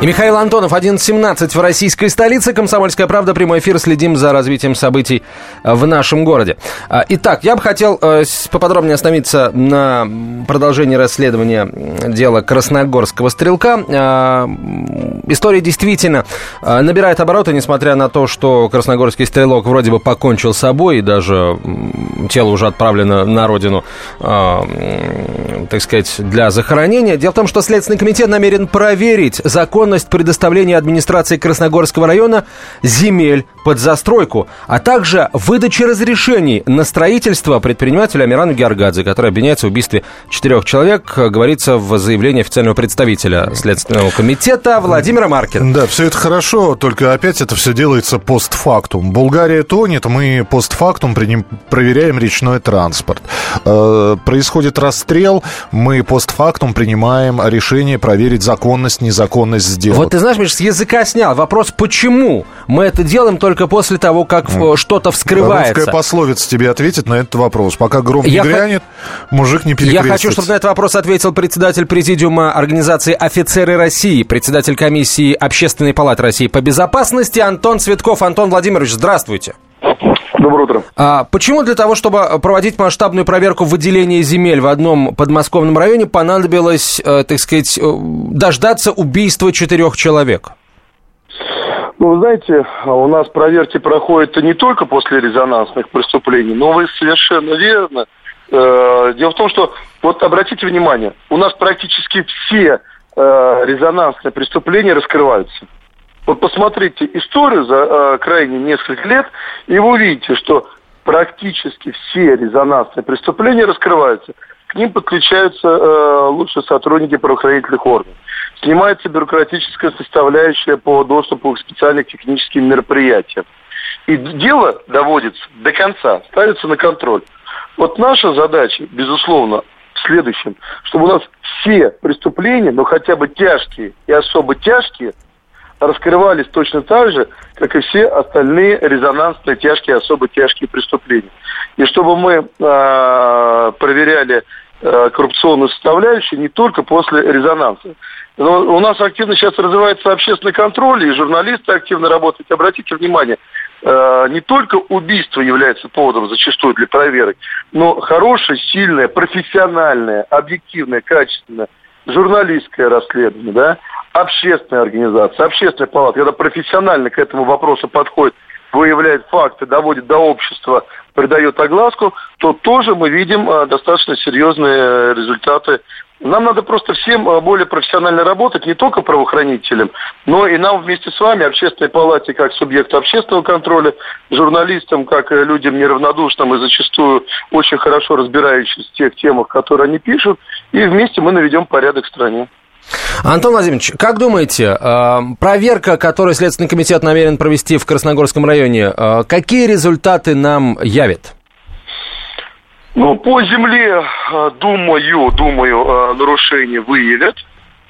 И Михаил Антонов, 11.17 в российской столице. Комсомольская правда, прямой эфир. Следим за развитием событий в нашем городе. А, итак, я бы хотел э, поподробнее остановиться на продолжении расследования дела красногорского стрелка. А, история действительно э, набирает обороты, несмотря на то, что красногорский стрелок вроде бы покончил с собой, и даже тело уже отправлено на родину, а, так сказать, для захоронения. Дело в том, что Следственный комитет намерен проверить закон законность предоставления администрации Красногорского района земель под застройку, а также выдачи разрешений на строительство предпринимателя Амирану Георгадзе, который обвиняется в убийстве четырех человек, говорится в заявлении официального представителя Следственного комитета Владимира Маркина. Да, все это хорошо, только опять это все делается постфактум. Булгария тонет, мы постфактум проверяем речной транспорт. Э, происходит расстрел, мы постфактум принимаем решение проверить законность, незаконность сделать. Вот ты знаешь, Миш, с языка снял. Вопрос, почему мы это делаем только после того, как mm. что-то вскрывается? Русская пословица тебе ответит на этот вопрос. Пока гром не Я грянет, х... мужик не перекрестится. Я хочу, чтобы на этот вопрос ответил председатель президиума организации «Офицеры России», председатель комиссии Общественной палаты России по безопасности Антон Цветков. Антон Владимирович, здравствуйте. Доброе утро. А почему для того, чтобы проводить масштабную проверку выделения земель в одном подмосковном районе, понадобилось, э, так сказать, э, дождаться убийства четырех человек? Ну, вы знаете, у нас проверки проходят не только после резонансных преступлений, но вы совершенно верно. Э, дело в том, что, вот обратите внимание, у нас практически все резонансные преступления раскрываются. Вот посмотрите историю за э, крайне несколько лет, и вы увидите, что практически все резонансные преступления раскрываются. К ним подключаются э, лучшие сотрудники правоохранительных органов. Снимается бюрократическая составляющая по доступу к специальным техническим мероприятиям. И дело доводится до конца, ставится на контроль. Вот наша задача, безусловно, в следующем, чтобы у нас все преступления, но хотя бы тяжкие и особо тяжкие – раскрывались точно так же, как и все остальные резонансные, тяжкие, особо тяжкие преступления. И чтобы мы э, проверяли э, коррупционную составляющую не только после резонанса. Но у нас активно сейчас развивается общественный контроль, и журналисты активно работают. Обратите внимание, э, не только убийство является поводом зачастую для проверок, но хорошее, сильное, профессиональное, объективное, качественное журналистское расследование, да, общественная организация, общественная палата, когда профессионально к этому вопросу подходит, выявляет факты, доводит до общества, придает огласку, то тоже мы видим а, достаточно серьезные результаты. Нам надо просто всем а, более профессионально работать, не только правоохранителям, но и нам вместе с вами, общественной палате, как субъекту общественного контроля, журналистам, как людям неравнодушным и зачастую очень хорошо разбирающимся в тех темах, которые они пишут, и вместе мы наведем порядок в стране. Антон Владимирович, как думаете, э, проверка, которую Следственный комитет намерен провести в Красногорском районе, э, какие результаты нам явит? Ну, по земле, э, думаю, думаю, нарушения выявят.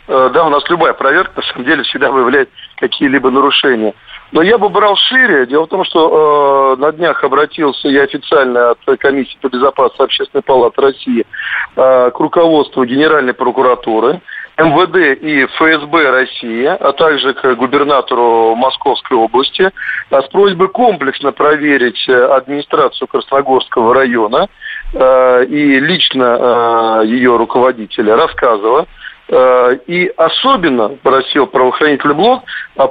Да, у нас любая проверка, на самом деле, всегда выявляет какие-либо нарушения. Но я бы брал шире. Дело в том, что э, на днях обратился я официально от Комиссии по безопасности Общественной палаты России э, к руководству Генеральной прокуратуры. МВД и ФСБ России, а также к губернатору Московской области с просьбой комплексно проверить э, администрацию Красногорского района э, и лично э, ее руководителя рассказывая, и особенно просил правоохранительный блок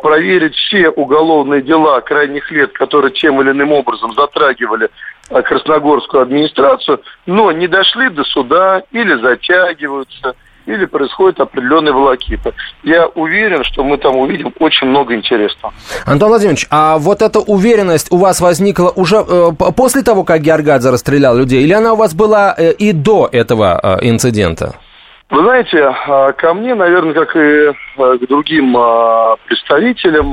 проверить все уголовные дела крайних лет, которые тем или иным образом затрагивали Красногорскую администрацию, но не дошли до суда или затягиваются – или происходит определенная волокита. Я уверен, что мы там увидим очень много интересного. Антон Владимирович, а вот эта уверенность у вас возникла уже э, после того, как Георгадзе расстрелял людей, или она у вас была э, и до этого э, инцидента? Вы знаете, э, ко мне, наверное, как и э, к другим э, представителям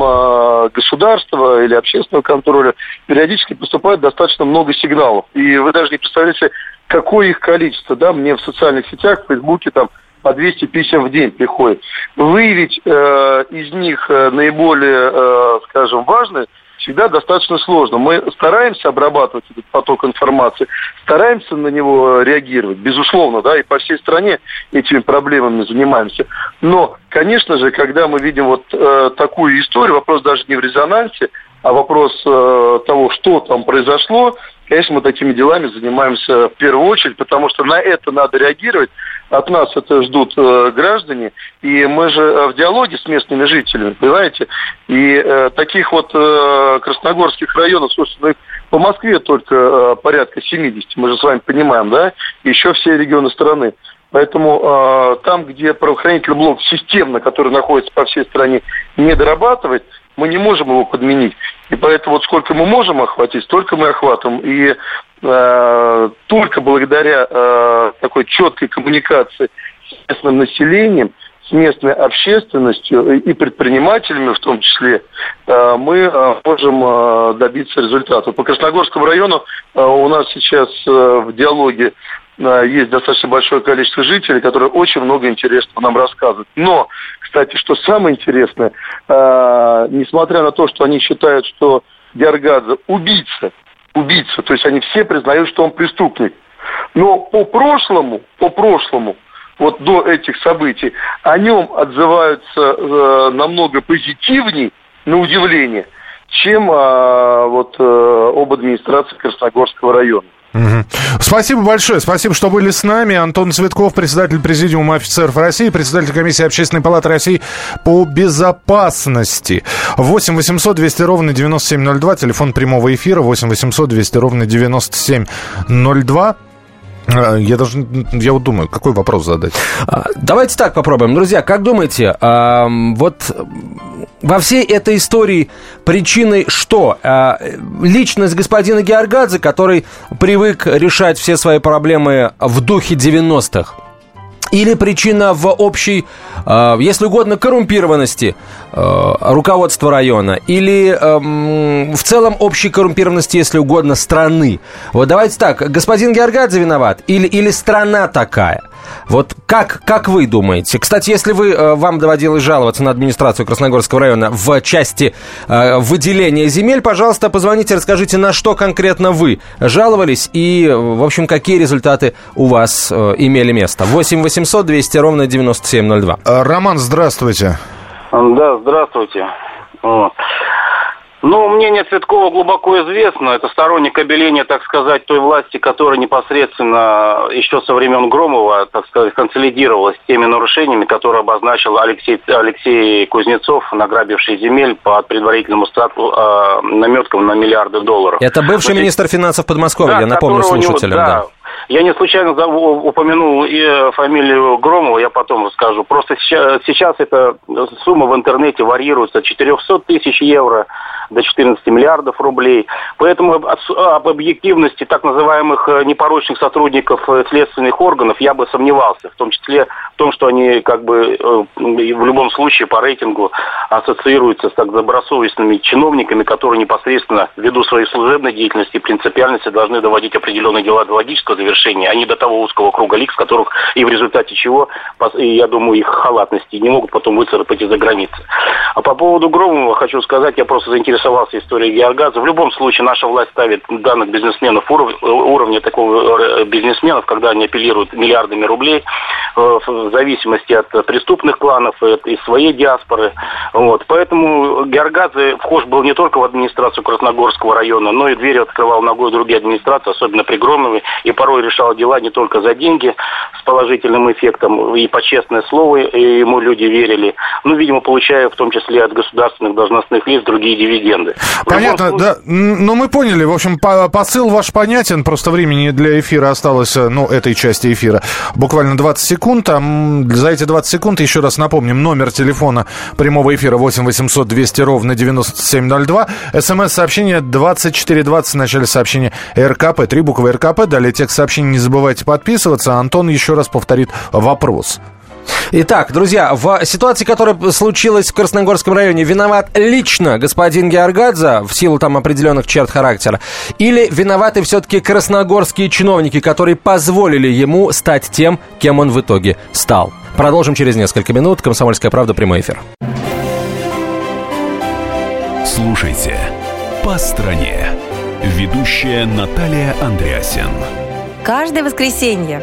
государства или общественного контроля, периодически поступает достаточно много сигналов. И вы даже не представляете, какое их количество. Да? Мне в социальных сетях, в Фейсбуке там по 200 писем в день приходит. Выявить э, из них э, наиболее, э, скажем, важные всегда достаточно сложно. Мы стараемся обрабатывать этот поток информации, стараемся на него реагировать, безусловно, да, и по всей стране этими проблемами занимаемся. Но, конечно же, когда мы видим вот э, такую историю, вопрос даже не в резонансе, а вопрос э, того, что там произошло, конечно, мы такими делами занимаемся в первую очередь, потому что на это надо реагировать. От нас это ждут э, граждане, и мы же э, в диалоге с местными жителями, понимаете? И э, таких вот э, красногорских районов, собственно, по Москве только э, порядка 70, мы же с вами понимаем, да? Еще все регионы страны. Поэтому э, там, где правоохранительный блок системно, который находится по всей стране, не дорабатывает, мы не можем его подменить. И поэтому вот сколько мы можем охватить, столько мы охватываем. И только благодаря э, такой четкой коммуникации с местным населением, с местной общественностью и предпринимателями в том числе, э, мы э, можем э, добиться результата. По Красногорскому району э, у нас сейчас э, в диалоге есть достаточно большое количество жителей, которые очень много интересного нам рассказывают. Но, кстати, что самое интересное, э, несмотря на то, что они считают, что Георгадзе убийца, убийца, то есть они все признают, что он преступник. Но по прошлому, по прошлому, вот до этих событий, о нем отзываются э, намного позитивней, на удивление, чем э, вот э, об администрации Красногорского района. Спасибо большое. Спасибо, что были с нами. Антон Цветков, председатель Президиума офицеров России, председатель комиссии Общественной палаты России по безопасности. 8 800 200 ровно 9702, телефон прямого эфира 8 800 200 ровно 9702. А, я даже, я вот думаю, какой вопрос задать? А, давайте так попробуем. Друзья, как думаете, вот во всей этой истории причиной что? А, личность господина Георгадзе, который привык решать все свои проблемы в духе 90-х? Или причина в общей, э, если угодно, коррумпированности э, руководства района, или э, в целом общей коррумпированности, если угодно, страны. Вот давайте так, господин Георгадзе виноват, или, или страна такая – вот как, как вы думаете? Кстати, если вы, э, вам доводилось жаловаться на администрацию Красногорского района в части э, выделения земель, пожалуйста, позвоните, расскажите, на что конкретно вы жаловались и, в общем, какие результаты у вас э, имели место. 8 800 200 ровно 9702. Роман, здравствуйте. Да, здравствуйте. Ну, мнение Цветкова глубоко известно. Это сторонник обеления, так сказать, той власти, которая непосредственно еще со времен Громова, так сказать, консолидировалась с теми нарушениями, которые обозначил Алексей, Алексей Кузнецов, награбивший земель под предварительным стату э, наметком на миллиарды долларов. Это бывший вот, министр финансов Подмосковья, да, я напомню слушателям. Него, да, да. Я не случайно упомянул и э, фамилию Громова, я потом расскажу. Просто сейчас, сейчас эта сумма в интернете варьируется от 400 тысяч евро до 14 миллиардов рублей. Поэтому об объективности так называемых э, непорочных сотрудников э, следственных органов я бы сомневался, в том числе в том, что они как бы в любом случае по рейтингу ассоциируются с так добросовестными чиновниками, которые непосредственно ввиду своей служебной деятельности и принципиальности должны доводить определенные дела до логического завершения а не до того узкого круга лиц, которых и в результате чего, я думаю, их халатности не могут потом выцарапать из-за границы. А по поводу Громова хочу сказать, я просто заинтересовался историей Георгаза. В любом случае наша власть ставит данных бизнесменов уров, уровня такого э, бизнесменов, когда они апеллируют миллиардами рублей э, в зависимости от преступных кланов и своей диаспоры. Вот. Поэтому Георгадзе вхож был не только в администрацию Красногорского района, но и двери открывал ногой другие администрации, особенно при и порой решал дела не только за деньги с положительным эффектом, и по честное слово ему люди верили, ну, видимо, получая в том числе от государственных должностных лиц другие дивиденды. Понятно, случае... да. Ну, мы поняли. В общем, посыл ваш понятен, просто времени для эфира осталось, э, ну, этой части эфира, буквально 20 секунд. А за эти 20 секунд, еще раз напомним, номер телефона прямого эфира 8 800 200 ровно 9702. СМС-сообщение 2420 в начале сообщения РКП. Три буквы РКП. Далее текст сообщения не забывайте подписываться. Антон еще раз повторит вопрос. Итак, друзья, в ситуации, которая случилась в Красногорском районе, виноват лично господин Георгадзе в силу там определенных черт характера? Или виноваты все-таки красногорские чиновники, которые позволили ему стать тем, кем он в итоге стал? Продолжим через несколько минут. Комсомольская правда, прямой эфир. Слушайте по стране. Ведущая Наталья Андреасен. Каждое воскресенье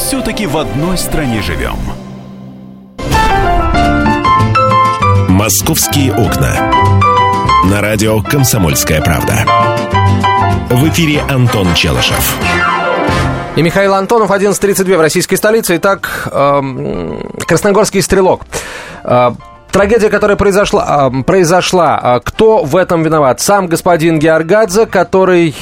Все-таки в одной стране живем. «Московские окна». На радио «Комсомольская правда». В эфире Антон Челышев. И Михаил Антонов, 11.32 в российской столице. Итак, э, Красногорский стрелок. Э, Трагедия, которая произошла, э, произошла, э, кто в этом виноват? Сам господин Георгадзе, который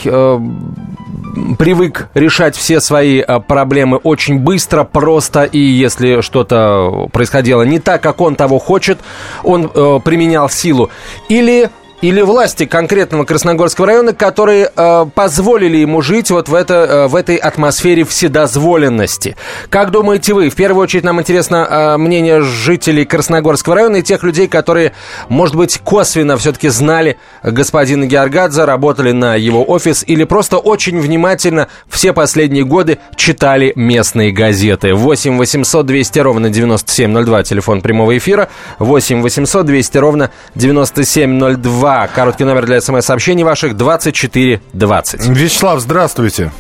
привык решать все свои э, проблемы очень быстро, просто, и если что-то происходило не так, как он того хочет, он э, применял силу. Или или власти конкретного Красногорского района, которые э, позволили ему жить вот в, это, э, в этой атмосфере вседозволенности. Как думаете вы? В первую очередь нам интересно э, мнение жителей Красногорского района и тех людей, которые, может быть, косвенно все-таки знали господина Георгадзе, работали на его офис или просто очень внимательно все последние годы читали местные газеты. 8 800 200 ровно 9702, телефон прямого эфира. 8 800 200 ровно 9702. 2. Короткий номер для смс-сообщений ваших 2420. Вячеслав, здравствуйте.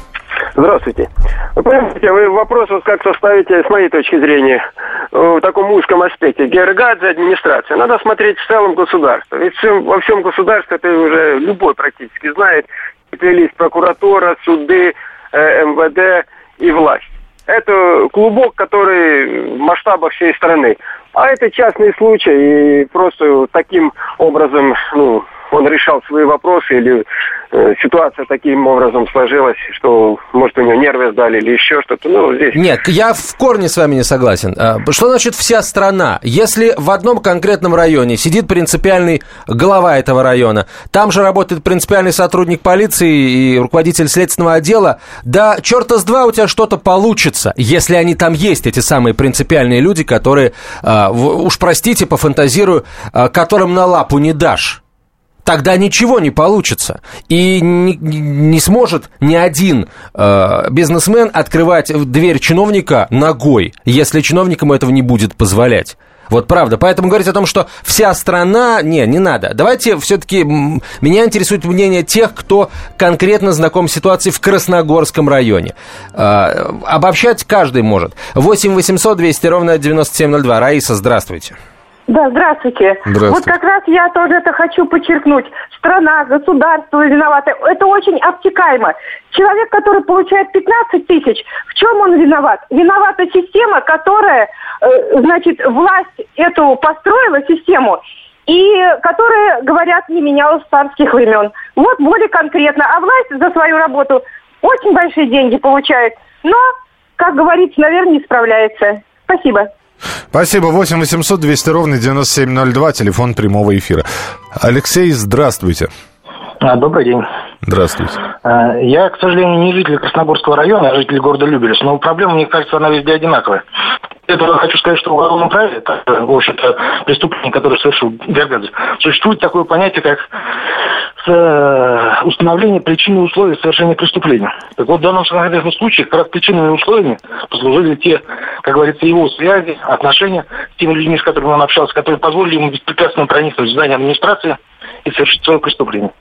Здравствуйте. Вы понимаете, вы вопрос вот как-то ставите, с моей точки зрения, в таком узком аспекте. Георгадзе, администрация. Надо смотреть в целом государство. Ведь во всем государстве это уже любой практически знает. Есть прокуратура, суды, э, МВД и власть. Это клубок, который в масштабах всей страны. А это частный случай, и просто таким образом, ну, он решал свои вопросы или э, ситуация таким образом сложилась, что, может, у него нервы сдали или еще что-то. Ну, здесь... Нет, я в корне с вами не согласен. А, что значит вся страна? Если в одном конкретном районе сидит принципиальный глава этого района, там же работает принципиальный сотрудник полиции и руководитель следственного отдела, да черта с два у тебя что-то получится, если они там есть, эти самые принципиальные люди, которые, а, уж простите, пофантазирую, а, которым на лапу не дашь тогда ничего не получится. И не, не сможет ни один э, бизнесмен открывать дверь чиновника ногой, если чиновник ему этого не будет позволять. Вот правда. Поэтому говорить о том, что вся страна... Не, не надо. Давайте все-таки... Меня интересует мнение тех, кто конкретно знаком с ситуацией в Красногорском районе. Э, обобщать каждый может. 8 800 200 ровно 9702. Раиса, здравствуйте. Да, здравствуйте. Здравствуйте. Вот как раз я тоже это хочу подчеркнуть. Страна, государство виноваты. Это очень обтекаемо. Человек, который получает 15 тысяч, в чем он виноват? Виновата система, которая, э, значит, власть эту построила систему, и которые, говорят, не менялась с царских времен. Вот более конкретно. А власть за свою работу очень большие деньги получает, но, как говорится, наверное, не справляется. Спасибо. Спасибо. 8 800 200 ровно 9702, телефон прямого эфира. Алексей, здравствуйте. А, добрый день. Здравствуйте. А, я, к сожалению, не житель Красногорского района, а житель города Люберец, но проблема, мне кажется, она везде одинаковая. Это хочу сказать, что в уголовном праве, это, в общем-то, преступление, которое совершил Гергадзе, существует такое понятие, как э, установление причин и условий совершения преступления. Так вот, в данном конкретном случае как раз причинами и условиями послужили те, как говорится, его связи, отношения с теми людьми, с которыми он общался, которые позволили ему беспрепятственно проникнуть в здание администрации и совершить свое преступление.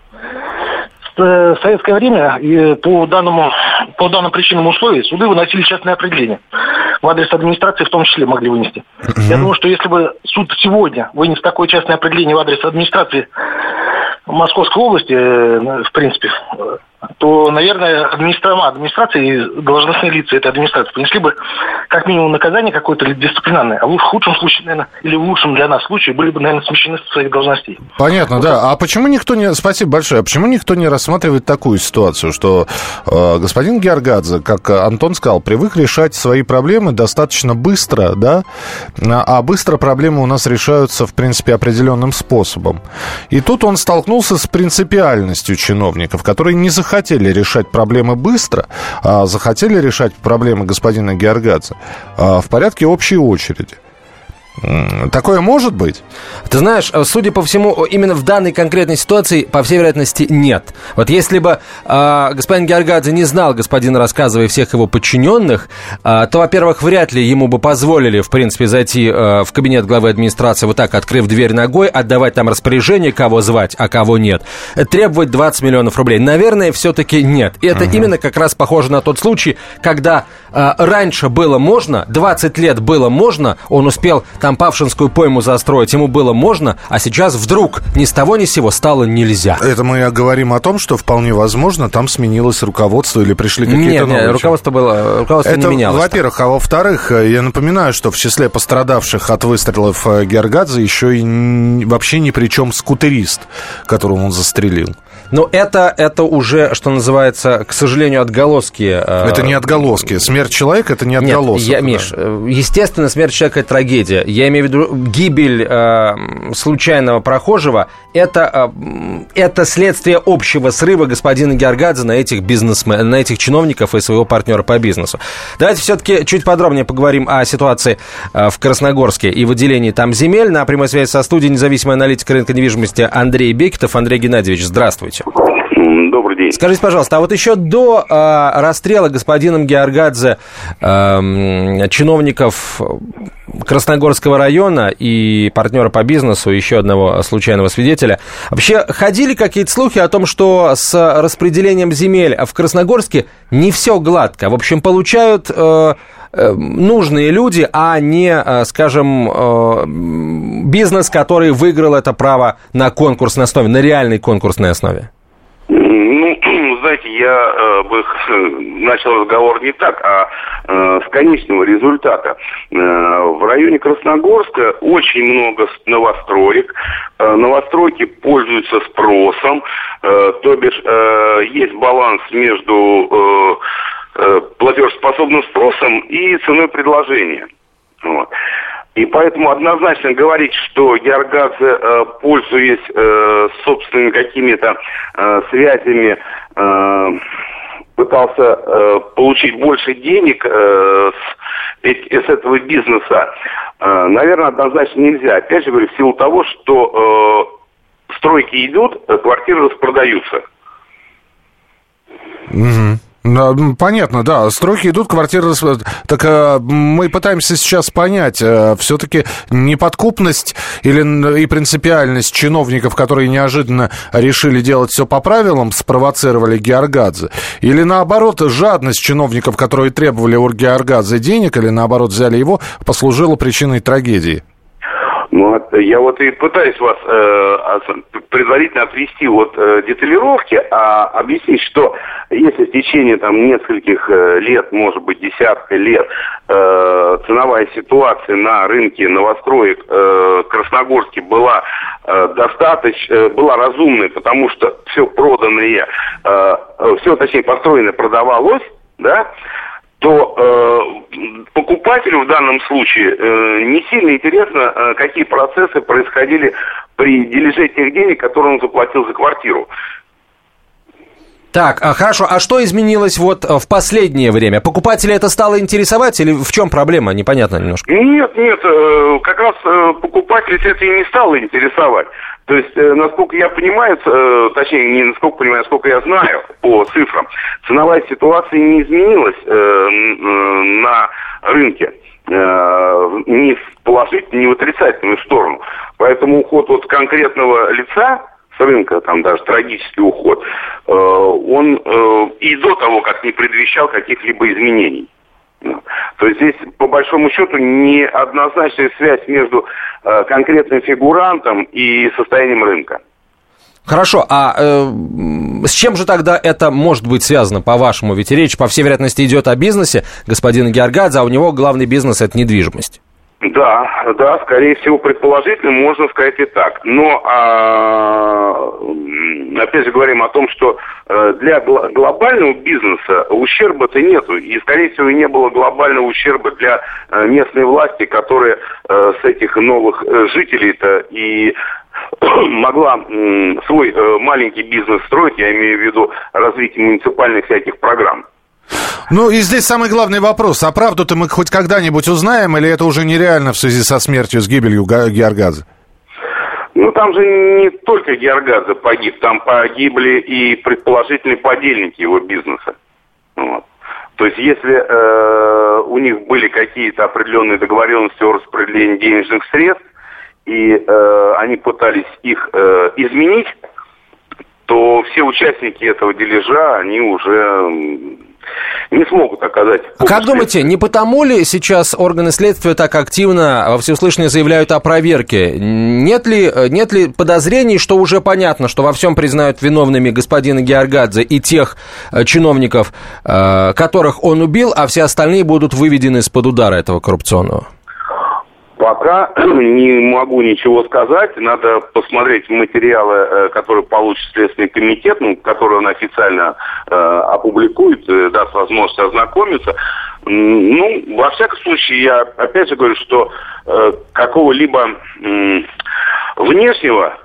Э, в советское время по, данному, по данным причинам условий суды выносили частное определение. В адрес администрации в том числе могли вынести. Я думаю, что если бы суд сегодня вынес такое частное определение в адрес администрации Московской области, э, в принципе, то, наверное, администрация, администрация и должностные лица этой администрации понесли бы как минимум наказание какое-то или дисциплинарное, а в худшем случае, наверное, или в лучшем для нас случае были бы, наверное, смещены с своих должностей. Понятно, вот да. А почему никто не... Спасибо большое. А почему никто не рассматривает такую ситуацию, что э, господин Георгадзе, как Антон сказал, привык решать свои проблемы достаточно быстро, да? А быстро проблемы у нас решаются, в принципе, определенным способом. И тут он столкнулся с принципиальностью чиновников, которые не захотели решать проблемы быстро, а захотели решать проблемы господина Георгадзе а, в порядке общей очереди. Такое может быть? Ты знаешь, э, судя по всему, именно в данной конкретной ситуации, по всей вероятности, нет. Вот если бы э, господин Георгадзе не знал господина Рассказова и всех его подчиненных, э, то, во-первых, вряд ли ему бы позволили, в принципе, зайти э, в кабинет главы администрации вот так, открыв дверь ногой, отдавать там распоряжение, кого звать, а кого нет. Требовать 20 миллионов рублей. Наверное, все-таки нет. И это угу. именно как раз похоже на тот случай, когда э, раньше было можно, 20 лет было можно, он успел там Павшинскую пойму застроить ему было можно, а сейчас вдруг ни с того ни с сего стало нельзя. Это мы говорим о том, что вполне возможно там сменилось руководство или пришли какие-то нет, новые. Нет, руководство было, руководство Это, не менялось. Во-первых, а во-вторых, я напоминаю, что в числе пострадавших от выстрелов э, Георгадзе еще и вообще ни при чем скутерист, которого он застрелил. Но это, это уже, что называется, к сожалению, отголоски. Э, это не отголоски. Смерть человека – это не отголоски. Нет, я, Миш, э, естественно, смерть человека – это трагедия. Я имею в виду гибель э, случайного прохожего – это, э, это следствие общего срыва господина Георгадзе на этих бизнесменов, на этих чиновников и своего партнера по бизнесу. Давайте все-таки чуть подробнее поговорим о ситуации э, в Красногорске и выделении там земель. На прямой связи со студией независимый аналитик рынка недвижимости Андрей Бекетов. Андрей Геннадьевич, здравствуйте. Здравствуйте. Добрый день. Скажите, пожалуйста, а вот еще до э, расстрела господином Георгадзе э, чиновников Красногорского района и партнера по бизнесу, еще одного случайного свидетеля, вообще ходили какие-то слухи о том, что с распределением земель в Красногорске не все гладко. В общем, получают... Э, нужные люди, а не, э, скажем, э, бизнес, который выиграл это право на конкурсной основе, на реальной конкурсной основе? Ну, знаете, я э, бы начал разговор не так, а э, с конечного результата. Э, в районе Красногорска очень много новостроек. Э, новостройки пользуются спросом, э, то бишь э, есть баланс между э, э, платежеспособным спросом и ценой предложения. Вот. И поэтому однозначно говорить, что Георгадзе, э, пользуясь э, собственными какими-то э, связями, э, пытался э, получить больше денег э, с, этого бизнеса, э, наверное, однозначно нельзя. Опять же говорю, в силу того, что э, стройки идут, э, квартиры распродаются. Угу. Понятно, да. Стройки идут, квартиры... Так э, мы пытаемся сейчас понять, э, все-таки неподкупность или и принципиальность чиновников, которые неожиданно решили делать все по правилам, спровоцировали Георгадзе? Или наоборот, жадность чиновников, которые требовали у Георгадзе денег, или наоборот взяли его, послужила причиной трагедии? Ну, я вот и пытаюсь вас э, предварительно отвести от э, деталировки, а объяснить, что если в течение там нескольких э, лет, может быть, десятка лет, э, ценовая ситуация на рынке новостроек э, Красногорске была э, достаточно, э, была разумной, потому что все проданное, э, все, точнее, построенное продавалось, да, то э, покупателю в данном случае э, не сильно интересно, э, какие процессы происходили при дележе тех денег, которые он заплатил за квартиру. Так, а хорошо, а что изменилось вот э, в последнее время? Покупателя это стало интересовать или в чем проблема? Непонятно немножко. Нет, нет, э, как раз э, покупателя это и не стало интересовать. То есть, насколько я понимаю, точнее, не насколько понимаю, насколько я знаю по цифрам, ценовая ситуация не изменилась на рынке ни в положительную, ни в отрицательную сторону. Поэтому уход от конкретного лица с рынка, там даже трагический уход, э, он э, и до того, как не предвещал каких-либо изменений. То есть здесь, по большому счету, неоднозначная связь между э, конкретным фигурантом и состоянием рынка. Хорошо, а э, с чем же тогда это может быть связано, по-вашему? Ведь речь, по всей вероятности, идет о бизнесе господина Георгадзе, а у него главный бизнес – это недвижимость. Да, да, скорее всего, предположительно, можно сказать и так. Но, а, опять же, говорим о том, что э, для глобального бизнеса ущерба-то нету. И, скорее всего, не было глобального ущерба для э, местной власти, которая э, с этих новых жителей-то и могла свой маленький бизнес строить, я имею в виду развитие муниципальных всяких программ. Ну и здесь самый главный вопрос. А правду-то мы хоть когда-нибудь узнаем, или это уже нереально в связи со смертью, с гибелью Георгаза? Ну, там же не только Георгадзе погиб, там погибли и предположительные подельники его бизнеса. Вот. То есть, если э, у них были какие-то определенные договоренности о распределении денежных средств, и э, они пытались их э, изменить, то все участники этого дележа, они уже не смогут оказать. А как думаете, не потому ли сейчас органы следствия так активно во всеуслышание заявляют о проверке? Нет ли, нет ли подозрений, что уже понятно, что во всем признают виновными господина Георгадзе и тех э, чиновников, э, которых он убил, а все остальные будут выведены из-под удара этого коррупционного? Пока не могу ничего сказать. Надо посмотреть материалы, э, которые получит Следственный комитет, ну, которые он официально э, опубликует, э, даст возможность ознакомиться. Ну, во всяком случае, я опять же говорю, что э, какого-либо э, внешнего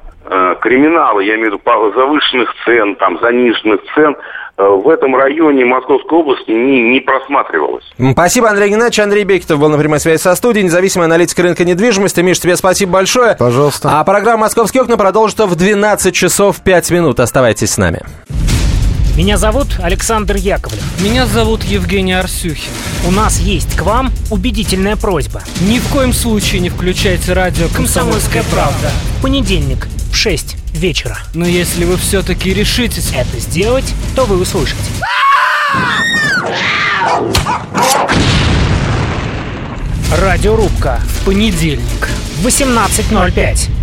криминала, я имею в виду завышенных цен, там, заниженных цен – Э, в этом районе Московской области не, не просматривалось. Спасибо, Андрей Геннадьевич. Андрей Бекетов был на прямой связи со студией, независимый аналитик рынка недвижимости. Миш, тебе спасибо большое. Пожалуйста. А программа «Московские окна» продолжится в 12 часов 5 минут. Оставайтесь с нами. Меня зовут Александр Яковлев. Меня зовут Евгений Арсюхин. У нас есть к вам убедительная просьба. Ни в коем случае не включайте радио «Комсомольская правда». Понедельник, в 6 вечера. Но если вы все-таки решитесь это сделать, то вы услышите. Радиорубка. В понедельник. 18.05.